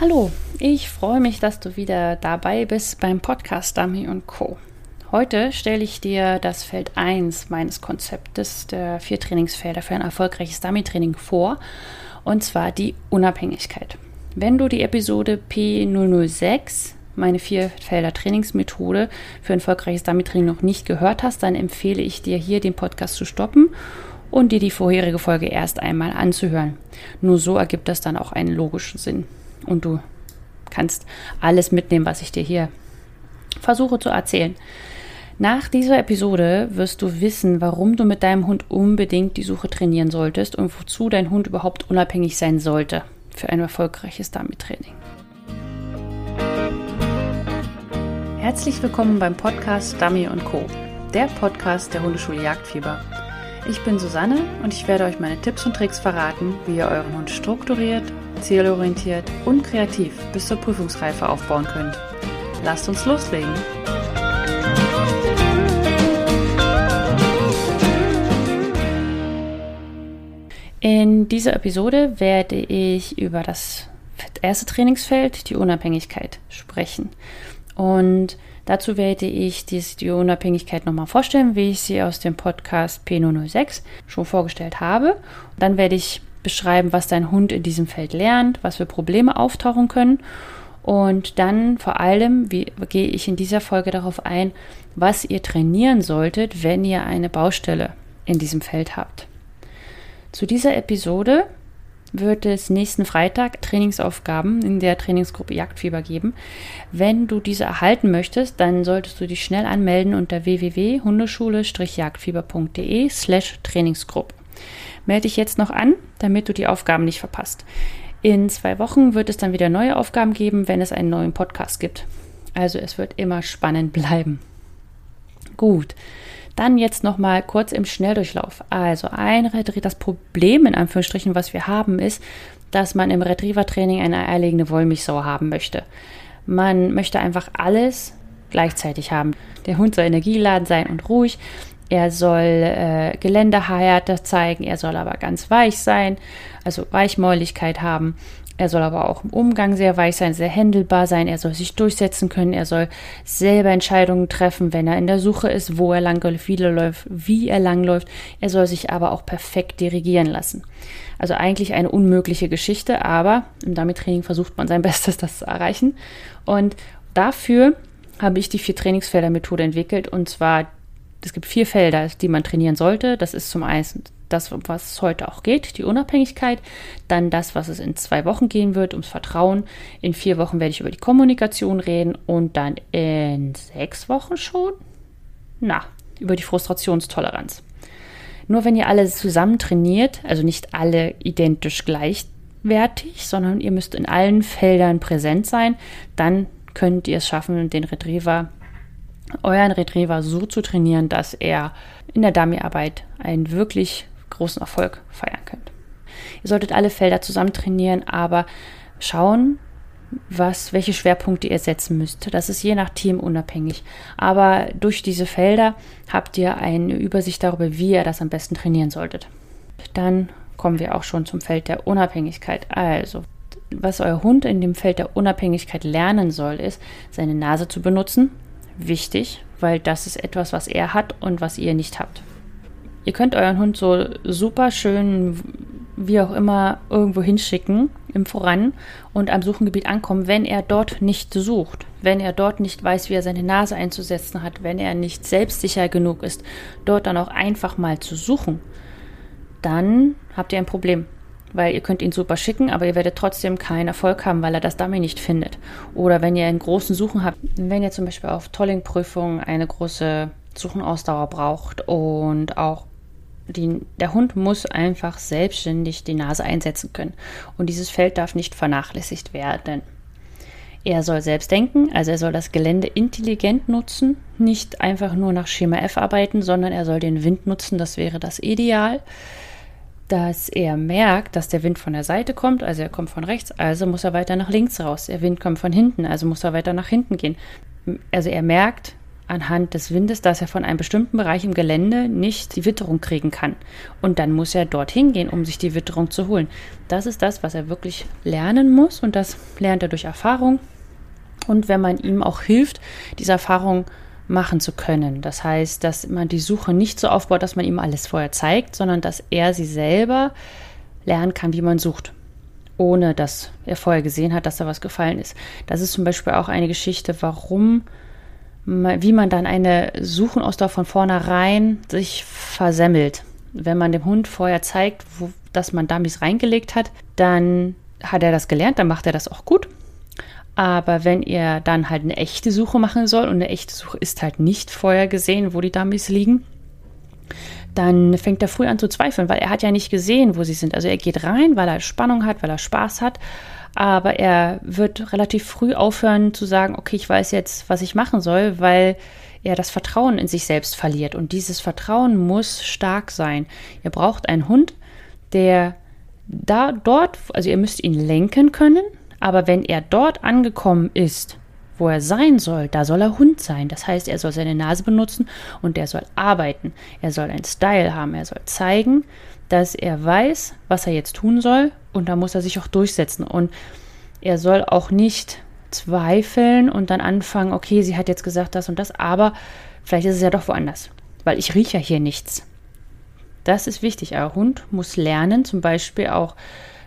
Hallo, ich freue mich, dass du wieder dabei bist beim Podcast Dummy Co. Heute stelle ich dir das Feld 1 meines Konzeptes der vier Trainingsfelder für ein erfolgreiches Dummy-Training vor, und zwar die Unabhängigkeit. Wenn du die Episode P006, meine vier Felder Trainingsmethode für ein erfolgreiches Dummy-Training noch nicht gehört hast, dann empfehle ich dir hier den Podcast zu stoppen und dir die vorherige Folge erst einmal anzuhören. Nur so ergibt das dann auch einen logischen Sinn und du kannst alles mitnehmen, was ich dir hier versuche zu erzählen. Nach dieser Episode wirst du wissen, warum du mit deinem Hund unbedingt die Suche trainieren solltest und wozu dein Hund überhaupt unabhängig sein sollte für ein erfolgreiches Dummy-Training. Herzlich willkommen beim Podcast Dummy Co., der Podcast der Hundeschule Jagdfieber. Ich bin Susanne und ich werde euch meine Tipps und Tricks verraten, wie ihr euren Hund strukturiert, zielorientiert und kreativ bis zur Prüfungsreife aufbauen könnt. Lasst uns loslegen! In dieser Episode werde ich über das erste Trainingsfeld, die Unabhängigkeit, sprechen. Und dazu werde ich die Unabhängigkeit nochmal vorstellen, wie ich sie aus dem Podcast P006 schon vorgestellt habe. dann werde ich beschreiben, was dein Hund in diesem Feld lernt, was für Probleme auftauchen können. Und dann vor allem, wie gehe ich in dieser Folge darauf ein, was ihr trainieren solltet, wenn ihr eine Baustelle in diesem Feld habt. Zu dieser Episode wird es nächsten Freitag Trainingsaufgaben in der Trainingsgruppe Jagdfieber geben. Wenn du diese erhalten möchtest, dann solltest du dich schnell anmelden unter www.hundeschule-jagdfieber.de slash Trainingsgruppe. Melde dich jetzt noch an, damit du die Aufgaben nicht verpasst. In zwei Wochen wird es dann wieder neue Aufgaben geben, wenn es einen neuen Podcast gibt. Also es wird immer spannend bleiben. Gut, dann jetzt noch mal kurz im Schnelldurchlauf. Also ein Retriever, das Problem in Anführungsstrichen, was wir haben, ist, dass man im Retriever-Training eine eierlegende Wollmilchsau haben möchte. Man möchte einfach alles gleichzeitig haben. Der Hund soll energieladen sein und ruhig. Er soll äh, Geländehärte zeigen, er soll aber ganz weich sein, also Weichmäuligkeit haben. Er soll aber auch im Umgang sehr weich sein, sehr händelbar sein. Er soll sich durchsetzen können. Er soll selber Entscheidungen treffen, wenn er in der Suche ist, wo er langläuft, wie er läuft, wie er langläuft. Er soll sich aber auch perfekt dirigieren lassen. Also eigentlich eine unmögliche Geschichte, aber im Dummy-Training versucht man sein Bestes, das zu erreichen. Und dafür habe ich die vier Trainingsfelder-Methode entwickelt und zwar es gibt vier Felder, die man trainieren sollte. Das ist zum einen das, was es heute auch geht, die Unabhängigkeit. Dann das, was es in zwei Wochen gehen wird, ums Vertrauen. In vier Wochen werde ich über die Kommunikation reden und dann in sechs Wochen schon, na, über die Frustrationstoleranz. Nur wenn ihr alle zusammen trainiert, also nicht alle identisch gleichwertig, sondern ihr müsst in allen Feldern präsent sein, dann könnt ihr es schaffen, den Retriever euren Retriever so zu trainieren, dass er in der Dummyarbeit einen wirklich großen Erfolg feiern könnt. Ihr solltet alle Felder zusammen trainieren, aber schauen, was, welche Schwerpunkte ihr setzen müsst. Das ist je nach Team unabhängig. Aber durch diese Felder habt ihr eine Übersicht darüber, wie ihr das am besten trainieren solltet. Dann kommen wir auch schon zum Feld der Unabhängigkeit. Also, was euer Hund in dem Feld der Unabhängigkeit lernen soll, ist, seine Nase zu benutzen, wichtig, weil das ist etwas, was er hat und was ihr nicht habt. Ihr könnt euren Hund so super schön, wie auch immer, irgendwo hinschicken im Voran und am Suchengebiet ankommen, wenn er dort nicht sucht, wenn er dort nicht weiß, wie er seine Nase einzusetzen hat, wenn er nicht selbstsicher genug ist, dort dann auch einfach mal zu suchen, dann habt ihr ein Problem weil ihr könnt ihn super schicken, aber ihr werdet trotzdem keinen Erfolg haben, weil er das Dummy nicht findet. Oder wenn ihr einen großen Suchen habt, wenn ihr zum Beispiel auf Tolling-Prüfungen eine große Suchenausdauer braucht und auch die, der Hund muss einfach selbstständig die Nase einsetzen können. Und dieses Feld darf nicht vernachlässigt werden. Er soll selbst denken, also er soll das Gelände intelligent nutzen, nicht einfach nur nach Schema F arbeiten, sondern er soll den Wind nutzen, das wäre das Ideal dass er merkt, dass der Wind von der Seite kommt, also er kommt von rechts, also muss er weiter nach links raus. Der Wind kommt von hinten, also muss er weiter nach hinten gehen. Also er merkt, anhand des Windes, dass er von einem bestimmten Bereich im Gelände nicht die Witterung kriegen kann. Und dann muss er dorthin gehen, um sich die Witterung zu holen. Das ist das, was er wirklich lernen muss und das lernt er durch Erfahrung. Und wenn man ihm auch hilft, diese Erfahrung machen zu können. Das heißt, dass man die Suche nicht so aufbaut, dass man ihm alles vorher zeigt, sondern dass er sie selber lernen kann, wie man sucht ohne dass er vorher gesehen hat, dass da was gefallen ist. Das ist zum Beispiel auch eine Geschichte, warum, wie man dann eine Suchenausdauer von vornherein sich versemmelt. Wenn man dem Hund vorher zeigt, wo, dass man Dummies reingelegt hat, dann hat er das gelernt, dann macht er das auch gut. Aber wenn er dann halt eine echte Suche machen soll und eine echte Suche ist halt nicht vorher gesehen, wo die Dummies liegen, dann fängt er früh an zu zweifeln, weil er hat ja nicht gesehen, wo sie sind. Also er geht rein, weil er Spannung hat, weil er Spaß hat, aber er wird relativ früh aufhören zu sagen, okay, ich weiß jetzt, was ich machen soll, weil er das Vertrauen in sich selbst verliert. Und dieses Vertrauen muss stark sein. Ihr braucht einen Hund, der da dort, also ihr müsst ihn lenken können, aber wenn er dort angekommen ist, wo er sein soll, da soll er Hund sein. Das heißt, er soll seine Nase benutzen und er soll arbeiten. Er soll einen Style haben. Er soll zeigen, dass er weiß, was er jetzt tun soll und da muss er sich auch durchsetzen. Und er soll auch nicht zweifeln und dann anfangen, okay, sie hat jetzt gesagt das und das, aber vielleicht ist es ja doch woanders, weil ich rieche ja hier nichts. Das ist wichtig. Ein Hund muss lernen, zum Beispiel auch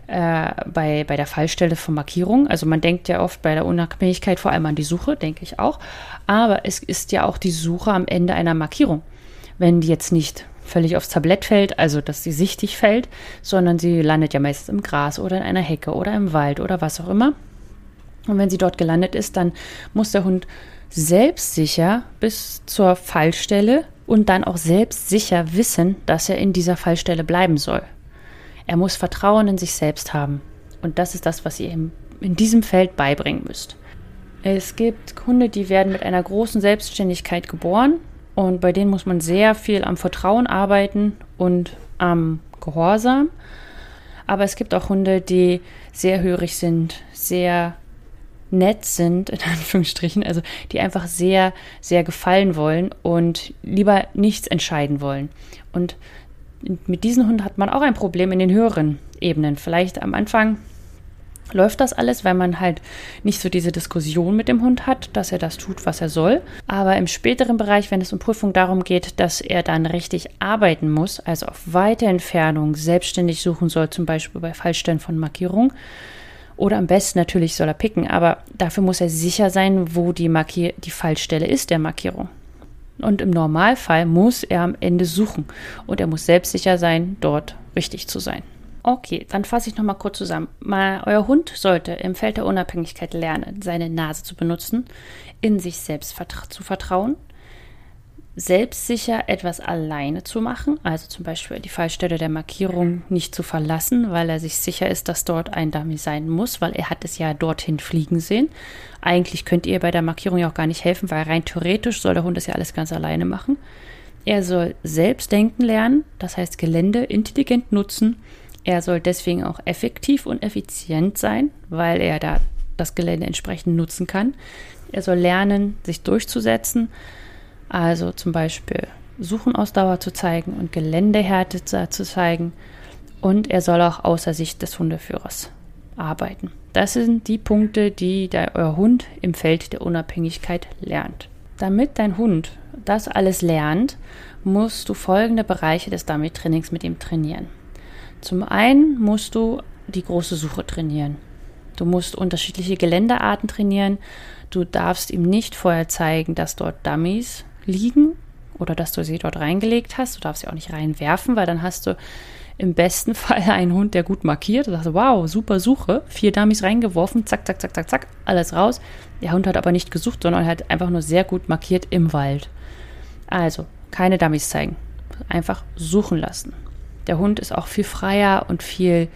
äh, bei, bei der Fallstelle von Markierung. Also man denkt ja oft bei der Unabhängigkeit vor allem an die Suche, denke ich auch. Aber es ist ja auch die Suche am Ende einer Markierung. Wenn die jetzt nicht völlig aufs Tablett fällt, also dass sie sichtig fällt, sondern sie landet ja meistens im Gras oder in einer Hecke oder im Wald oder was auch immer. Und wenn sie dort gelandet ist, dann muss der Hund selbstsicher bis zur Fallstelle und dann auch selbstsicher wissen, dass er in dieser Fallstelle bleiben soll. Er muss Vertrauen in sich selbst haben. Und das ist das, was ihr ihm in diesem Feld beibringen müsst. Es gibt Hunde, die werden mit einer großen Selbstständigkeit geboren und bei denen muss man sehr viel am Vertrauen arbeiten und am Gehorsam. Aber es gibt auch Hunde, die sehr hörig sind, sehr nett sind, in Anführungsstrichen, also die einfach sehr, sehr gefallen wollen und lieber nichts entscheiden wollen. Und mit diesen Hunden hat man auch ein Problem in den höheren Ebenen. Vielleicht am Anfang läuft das alles, weil man halt nicht so diese Diskussion mit dem Hund hat, dass er das tut, was er soll. Aber im späteren Bereich, wenn es um Prüfung darum geht, dass er dann richtig arbeiten muss, also auf weite Entfernung selbstständig suchen soll, zum Beispiel bei Fallstellen von Markierung, oder am besten natürlich soll er picken, aber dafür muss er sicher sein, wo die, Markier die Fallstelle ist der Markierung. Und im Normalfall muss er am Ende suchen und er muss selbstsicher sein, dort richtig zu sein. Okay, dann fasse ich nochmal kurz zusammen. Mal, euer Hund sollte im Feld der Unabhängigkeit lernen, seine Nase zu benutzen, in sich selbst zu vertrauen, selbstsicher etwas alleine zu machen, also zum Beispiel die Fallstelle der Markierung nicht zu verlassen, weil er sich sicher ist, dass dort ein Dummy sein muss, weil er hat es ja dorthin fliegen sehen. Eigentlich könnt ihr bei der Markierung ja auch gar nicht helfen, weil rein theoretisch soll der Hund das ja alles ganz alleine machen. Er soll selbst denken lernen, das heißt Gelände intelligent nutzen. Er soll deswegen auch effektiv und effizient sein, weil er da das Gelände entsprechend nutzen kann. Er soll lernen, sich durchzusetzen also zum Beispiel Suchenausdauer zu zeigen und Geländehärte zu zeigen. Und er soll auch außer Sicht des Hundeführers arbeiten. Das sind die Punkte, die der, euer Hund im Feld der Unabhängigkeit lernt. Damit dein Hund das alles lernt, musst du folgende Bereiche des Dummy-Trainings mit ihm trainieren. Zum einen musst du die große Suche trainieren. Du musst unterschiedliche Geländearten trainieren. Du darfst ihm nicht vorher zeigen, dass dort Dummies liegen oder dass du sie dort reingelegt hast. Du darfst sie auch nicht reinwerfen, weil dann hast du im besten Fall einen Hund, der gut markiert. Du sagst, wow, super Suche. Vier Dummies reingeworfen, zack, zack, zack, zack, zack, alles raus. Der Hund hat aber nicht gesucht, sondern hat einfach nur sehr gut markiert im Wald. Also, keine Dummies zeigen. Einfach suchen lassen. Der Hund ist auch viel freier und viel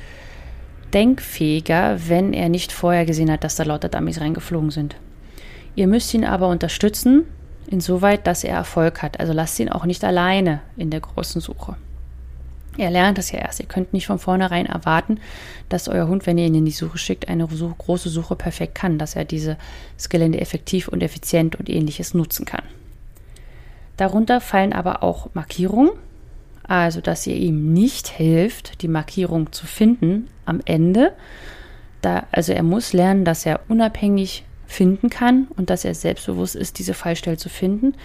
denkfähiger, wenn er nicht vorher gesehen hat, dass da lauter Dummies reingeflogen sind. Ihr müsst ihn aber unterstützen, insoweit, dass er Erfolg hat. Also lasst ihn auch nicht alleine in der großen Suche. Er lernt das ja erst. Ihr könnt nicht von vornherein erwarten, dass euer Hund, wenn ihr ihn in die Suche schickt, eine so große Suche perfekt kann, dass er dieses Gelände effektiv und effizient und ähnliches nutzen kann. Darunter fallen aber auch Markierungen, also dass ihr ihm nicht hilft, die Markierung zu finden am Ende. Da, also er muss lernen, dass er unabhängig finden kann und dass er selbstbewusst ist, diese Fallstelle zu finden.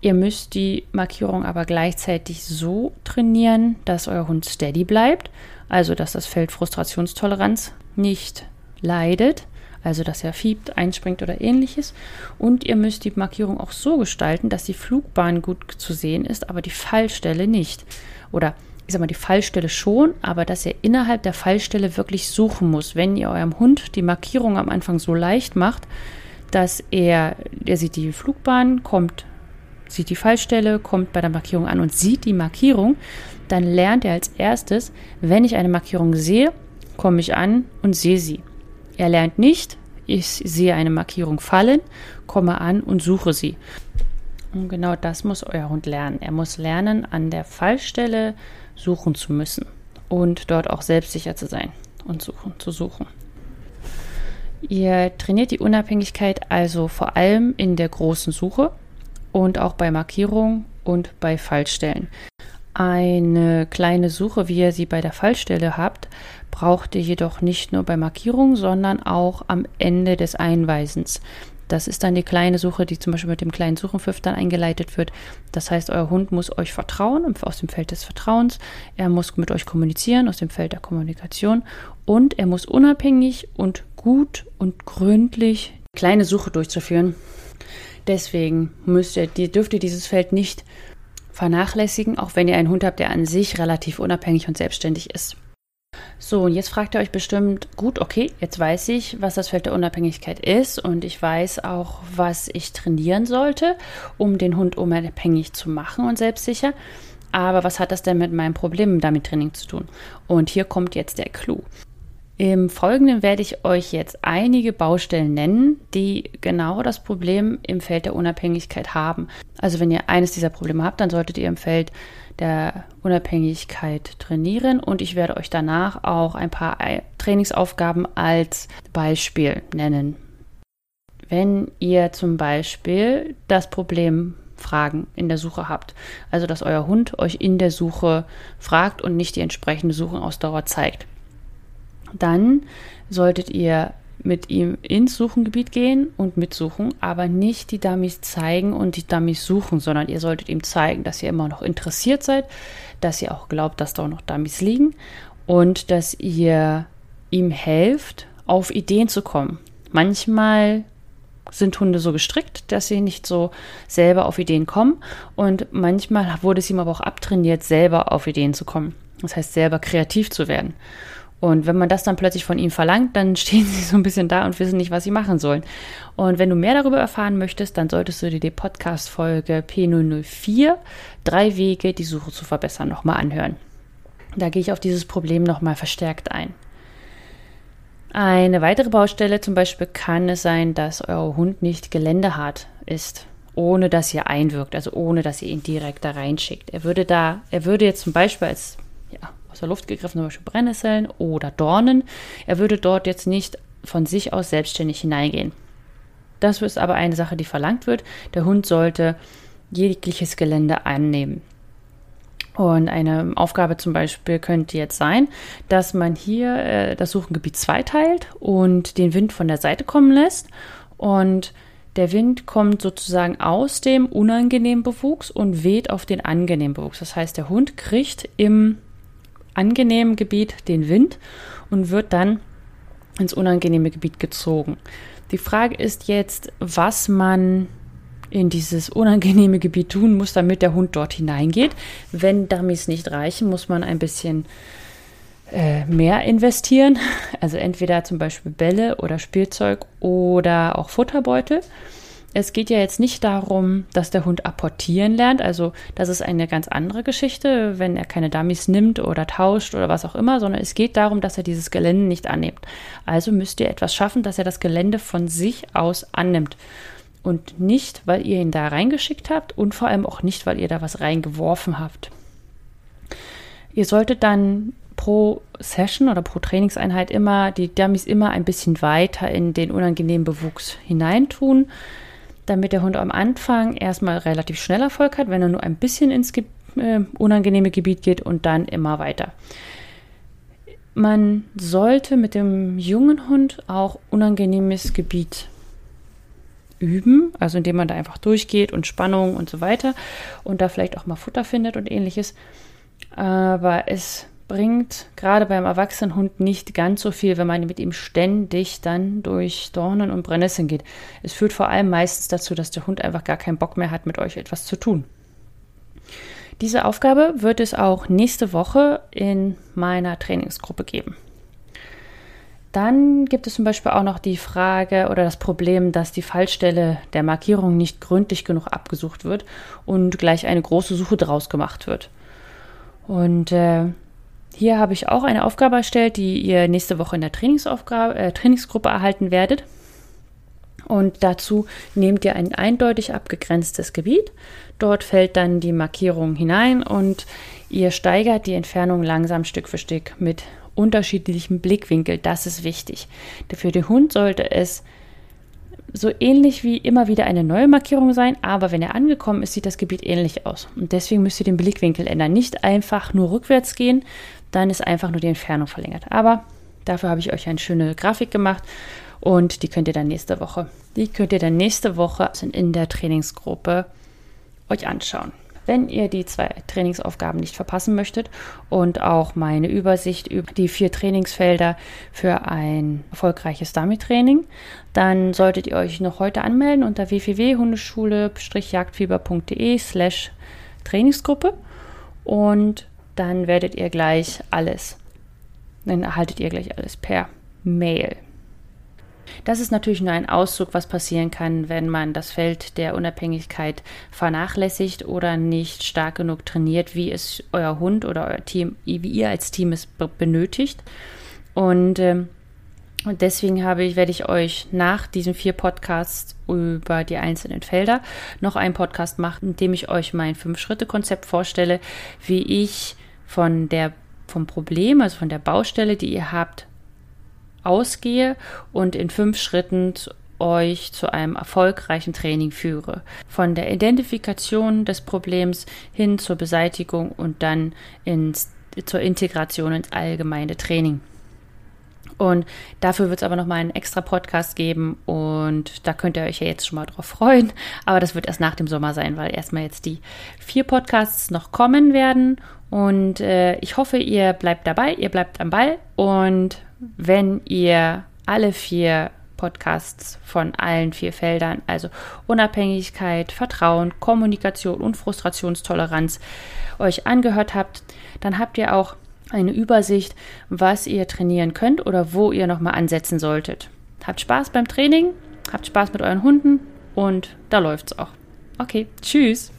Ihr müsst die Markierung aber gleichzeitig so trainieren, dass euer Hund steady bleibt, also dass das Feld Frustrationstoleranz nicht leidet, also dass er fiebt, einspringt oder ähnliches. Und ihr müsst die Markierung auch so gestalten, dass die Flugbahn gut zu sehen ist, aber die Fallstelle nicht. Oder ich sag mal, die Fallstelle schon, aber dass ihr innerhalb der Fallstelle wirklich suchen muss. Wenn ihr eurem Hund die Markierung am Anfang so leicht macht, dass er, er sieht die Flugbahn, kommt, sieht die Fallstelle, kommt bei der Markierung an und sieht die Markierung, dann lernt er als erstes, wenn ich eine Markierung sehe, komme ich an und sehe sie. Er lernt nicht, ich sehe eine Markierung fallen, komme an und suche sie. Und genau das muss euer Hund lernen. Er muss lernen, an der Fallstelle suchen zu müssen und dort auch selbstsicher zu sein und suchen, zu suchen. Ihr trainiert die Unabhängigkeit also vor allem in der großen Suche und auch bei Markierung und bei Fallstellen. Eine kleine Suche, wie ihr sie bei der Fallstelle habt, braucht ihr jedoch nicht nur bei Markierung, sondern auch am Ende des Einweisens. Das ist dann die kleine Suche, die zum Beispiel mit dem kleinen Suchenpfiff dann eingeleitet wird. Das heißt, euer Hund muss euch vertrauen, aus dem Feld des Vertrauens. Er muss mit euch kommunizieren, aus dem Feld der Kommunikation. Und er muss unabhängig und gut und gründlich kleine Suche durchzuführen. Deswegen müsst ihr, dürft ihr dieses Feld nicht vernachlässigen, auch wenn ihr einen Hund habt, der an sich relativ unabhängig und selbstständig ist. So, und jetzt fragt ihr euch bestimmt, gut, okay, jetzt weiß ich, was das Feld der Unabhängigkeit ist und ich weiß auch, was ich trainieren sollte, um den Hund unabhängig zu machen und selbstsicher. Aber was hat das denn mit meinem Problem damit Training zu tun? Und hier kommt jetzt der Clou. Im Folgenden werde ich euch jetzt einige Baustellen nennen, die genau das Problem im Feld der Unabhängigkeit haben. Also wenn ihr eines dieser Probleme habt, dann solltet ihr im Feld der Unabhängigkeit trainieren und ich werde euch danach auch ein paar Trainingsaufgaben als Beispiel nennen. Wenn ihr zum Beispiel das Problem Fragen in der Suche habt, also dass euer Hund euch in der Suche fragt und nicht die entsprechende Suchenausdauer zeigt, dann solltet ihr mit ihm ins Suchengebiet gehen und mitsuchen, aber nicht die Dummies zeigen und die Dummies suchen, sondern ihr solltet ihm zeigen, dass ihr immer noch interessiert seid, dass ihr auch glaubt, dass da noch Dummies liegen und dass ihr ihm helft, auf Ideen zu kommen. Manchmal sind Hunde so gestrickt, dass sie nicht so selber auf Ideen kommen und manchmal wurde es ihm aber auch abtrainiert, selber auf Ideen zu kommen. Das heißt, selber kreativ zu werden. Und wenn man das dann plötzlich von ihnen verlangt, dann stehen sie so ein bisschen da und wissen nicht, was sie machen sollen. Und wenn du mehr darüber erfahren möchtest, dann solltest du dir die Podcast-Folge P004, drei Wege, die Suche zu verbessern, nochmal anhören. Da gehe ich auf dieses Problem nochmal verstärkt ein. Eine weitere Baustelle zum Beispiel kann es sein, dass euer Hund nicht geländehart ist, ohne dass ihr einwirkt, also ohne dass ihr ihn direkt da reinschickt. Er würde da, er würde jetzt zum Beispiel als ja, aus der Luft gegriffen, zum Beispiel Brennnesseln oder Dornen. Er würde dort jetzt nicht von sich aus selbstständig hineingehen. Das ist aber eine Sache, die verlangt wird. Der Hund sollte jegliches Gelände annehmen. Und eine Aufgabe zum Beispiel könnte jetzt sein, dass man hier äh, das Suchengebiet zweiteilt und den Wind von der Seite kommen lässt. Und der Wind kommt sozusagen aus dem unangenehmen Bewuchs und weht auf den angenehmen Bewuchs. Das heißt, der Hund kriegt im angenehmen Gebiet den Wind und wird dann ins unangenehme Gebiet gezogen. Die Frage ist jetzt, was man in dieses unangenehme Gebiet tun muss, damit der Hund dort hineingeht. Wenn Dummies nicht reichen, muss man ein bisschen äh, mehr investieren. Also entweder zum Beispiel Bälle oder Spielzeug oder auch Futterbeutel es geht ja jetzt nicht darum, dass der Hund apportieren lernt. Also das ist eine ganz andere Geschichte, wenn er keine Dummies nimmt oder tauscht oder was auch immer, sondern es geht darum, dass er dieses Gelände nicht annimmt. Also müsst ihr etwas schaffen, dass er das Gelände von sich aus annimmt. Und nicht, weil ihr ihn da reingeschickt habt und vor allem auch nicht, weil ihr da was reingeworfen habt. Ihr solltet dann pro Session oder pro Trainingseinheit immer die Dummies immer ein bisschen weiter in den unangenehmen Bewuchs hineintun damit der Hund am Anfang erstmal relativ schnell Erfolg hat, wenn er nur ein bisschen ins Ge äh, unangenehme Gebiet geht und dann immer weiter. Man sollte mit dem jungen Hund auch unangenehmes Gebiet üben, also indem man da einfach durchgeht und Spannung und so weiter und da vielleicht auch mal Futter findet und ähnliches. Aber es bringt gerade beim Erwachsenenhund nicht ganz so viel, wenn man mit ihm ständig dann durch Dornen und Brennnesseln geht. Es führt vor allem meistens dazu, dass der Hund einfach gar keinen Bock mehr hat, mit euch etwas zu tun. Diese Aufgabe wird es auch nächste Woche in meiner Trainingsgruppe geben. Dann gibt es zum Beispiel auch noch die Frage oder das Problem, dass die Fallstelle der Markierung nicht gründlich genug abgesucht wird und gleich eine große Suche draus gemacht wird. Und äh, hier habe ich auch eine Aufgabe erstellt, die ihr nächste Woche in der Trainingsaufgabe, äh, Trainingsgruppe erhalten werdet. Und dazu nehmt ihr ein eindeutig abgegrenztes Gebiet. Dort fällt dann die Markierung hinein und ihr steigert die Entfernung langsam Stück für Stück mit unterschiedlichem Blickwinkel. Das ist wichtig. Für den Hund sollte es so ähnlich wie immer wieder eine neue Markierung sein, aber wenn er angekommen ist, sieht das Gebiet ähnlich aus. Und deswegen müsst ihr den Blickwinkel ändern. Nicht einfach nur rückwärts gehen, dann ist einfach nur die Entfernung verlängert. Aber dafür habe ich euch eine schöne Grafik gemacht und die könnt ihr dann nächste Woche, die könnt ihr dann nächste Woche in der Trainingsgruppe euch anschauen. Wenn ihr die zwei Trainingsaufgaben nicht verpassen möchtet und auch meine Übersicht über die vier Trainingsfelder für ein erfolgreiches Dummy-Training, dann solltet ihr euch noch heute anmelden unter www.hundeschule-jagdfieber.de slash Trainingsgruppe und dann werdet ihr gleich alles, dann erhaltet ihr gleich alles per Mail. Das ist natürlich nur ein Auszug, was passieren kann, wenn man das Feld der Unabhängigkeit vernachlässigt oder nicht stark genug trainiert, wie es euer Hund oder euer Team, wie ihr als Team es benötigt. Und, ähm, und deswegen habe ich, werde ich euch nach diesen vier Podcasts über die einzelnen Felder noch einen Podcast machen, in dem ich euch mein Fünf-Schritte-Konzept vorstelle, wie ich von der vom Problem, also von der Baustelle, die ihr habt, ausgehe und in fünf Schritten euch zu einem erfolgreichen Training führe. Von der Identifikation des Problems hin zur Beseitigung und dann ins, zur Integration ins allgemeine Training. Und dafür wird es aber nochmal einen extra Podcast geben und da könnt ihr euch ja jetzt schon mal drauf freuen. Aber das wird erst nach dem Sommer sein, weil erstmal jetzt die vier Podcasts noch kommen werden. Und äh, ich hoffe, ihr bleibt dabei, ihr bleibt am Ball und wenn ihr alle vier Podcasts von allen vier Feldern, also Unabhängigkeit, Vertrauen, Kommunikation und Frustrationstoleranz, euch angehört habt, dann habt ihr auch eine Übersicht, was ihr trainieren könnt oder wo ihr nochmal ansetzen solltet. Habt Spaß beim Training, habt Spaß mit euren Hunden und da läuft's auch. Okay, tschüss.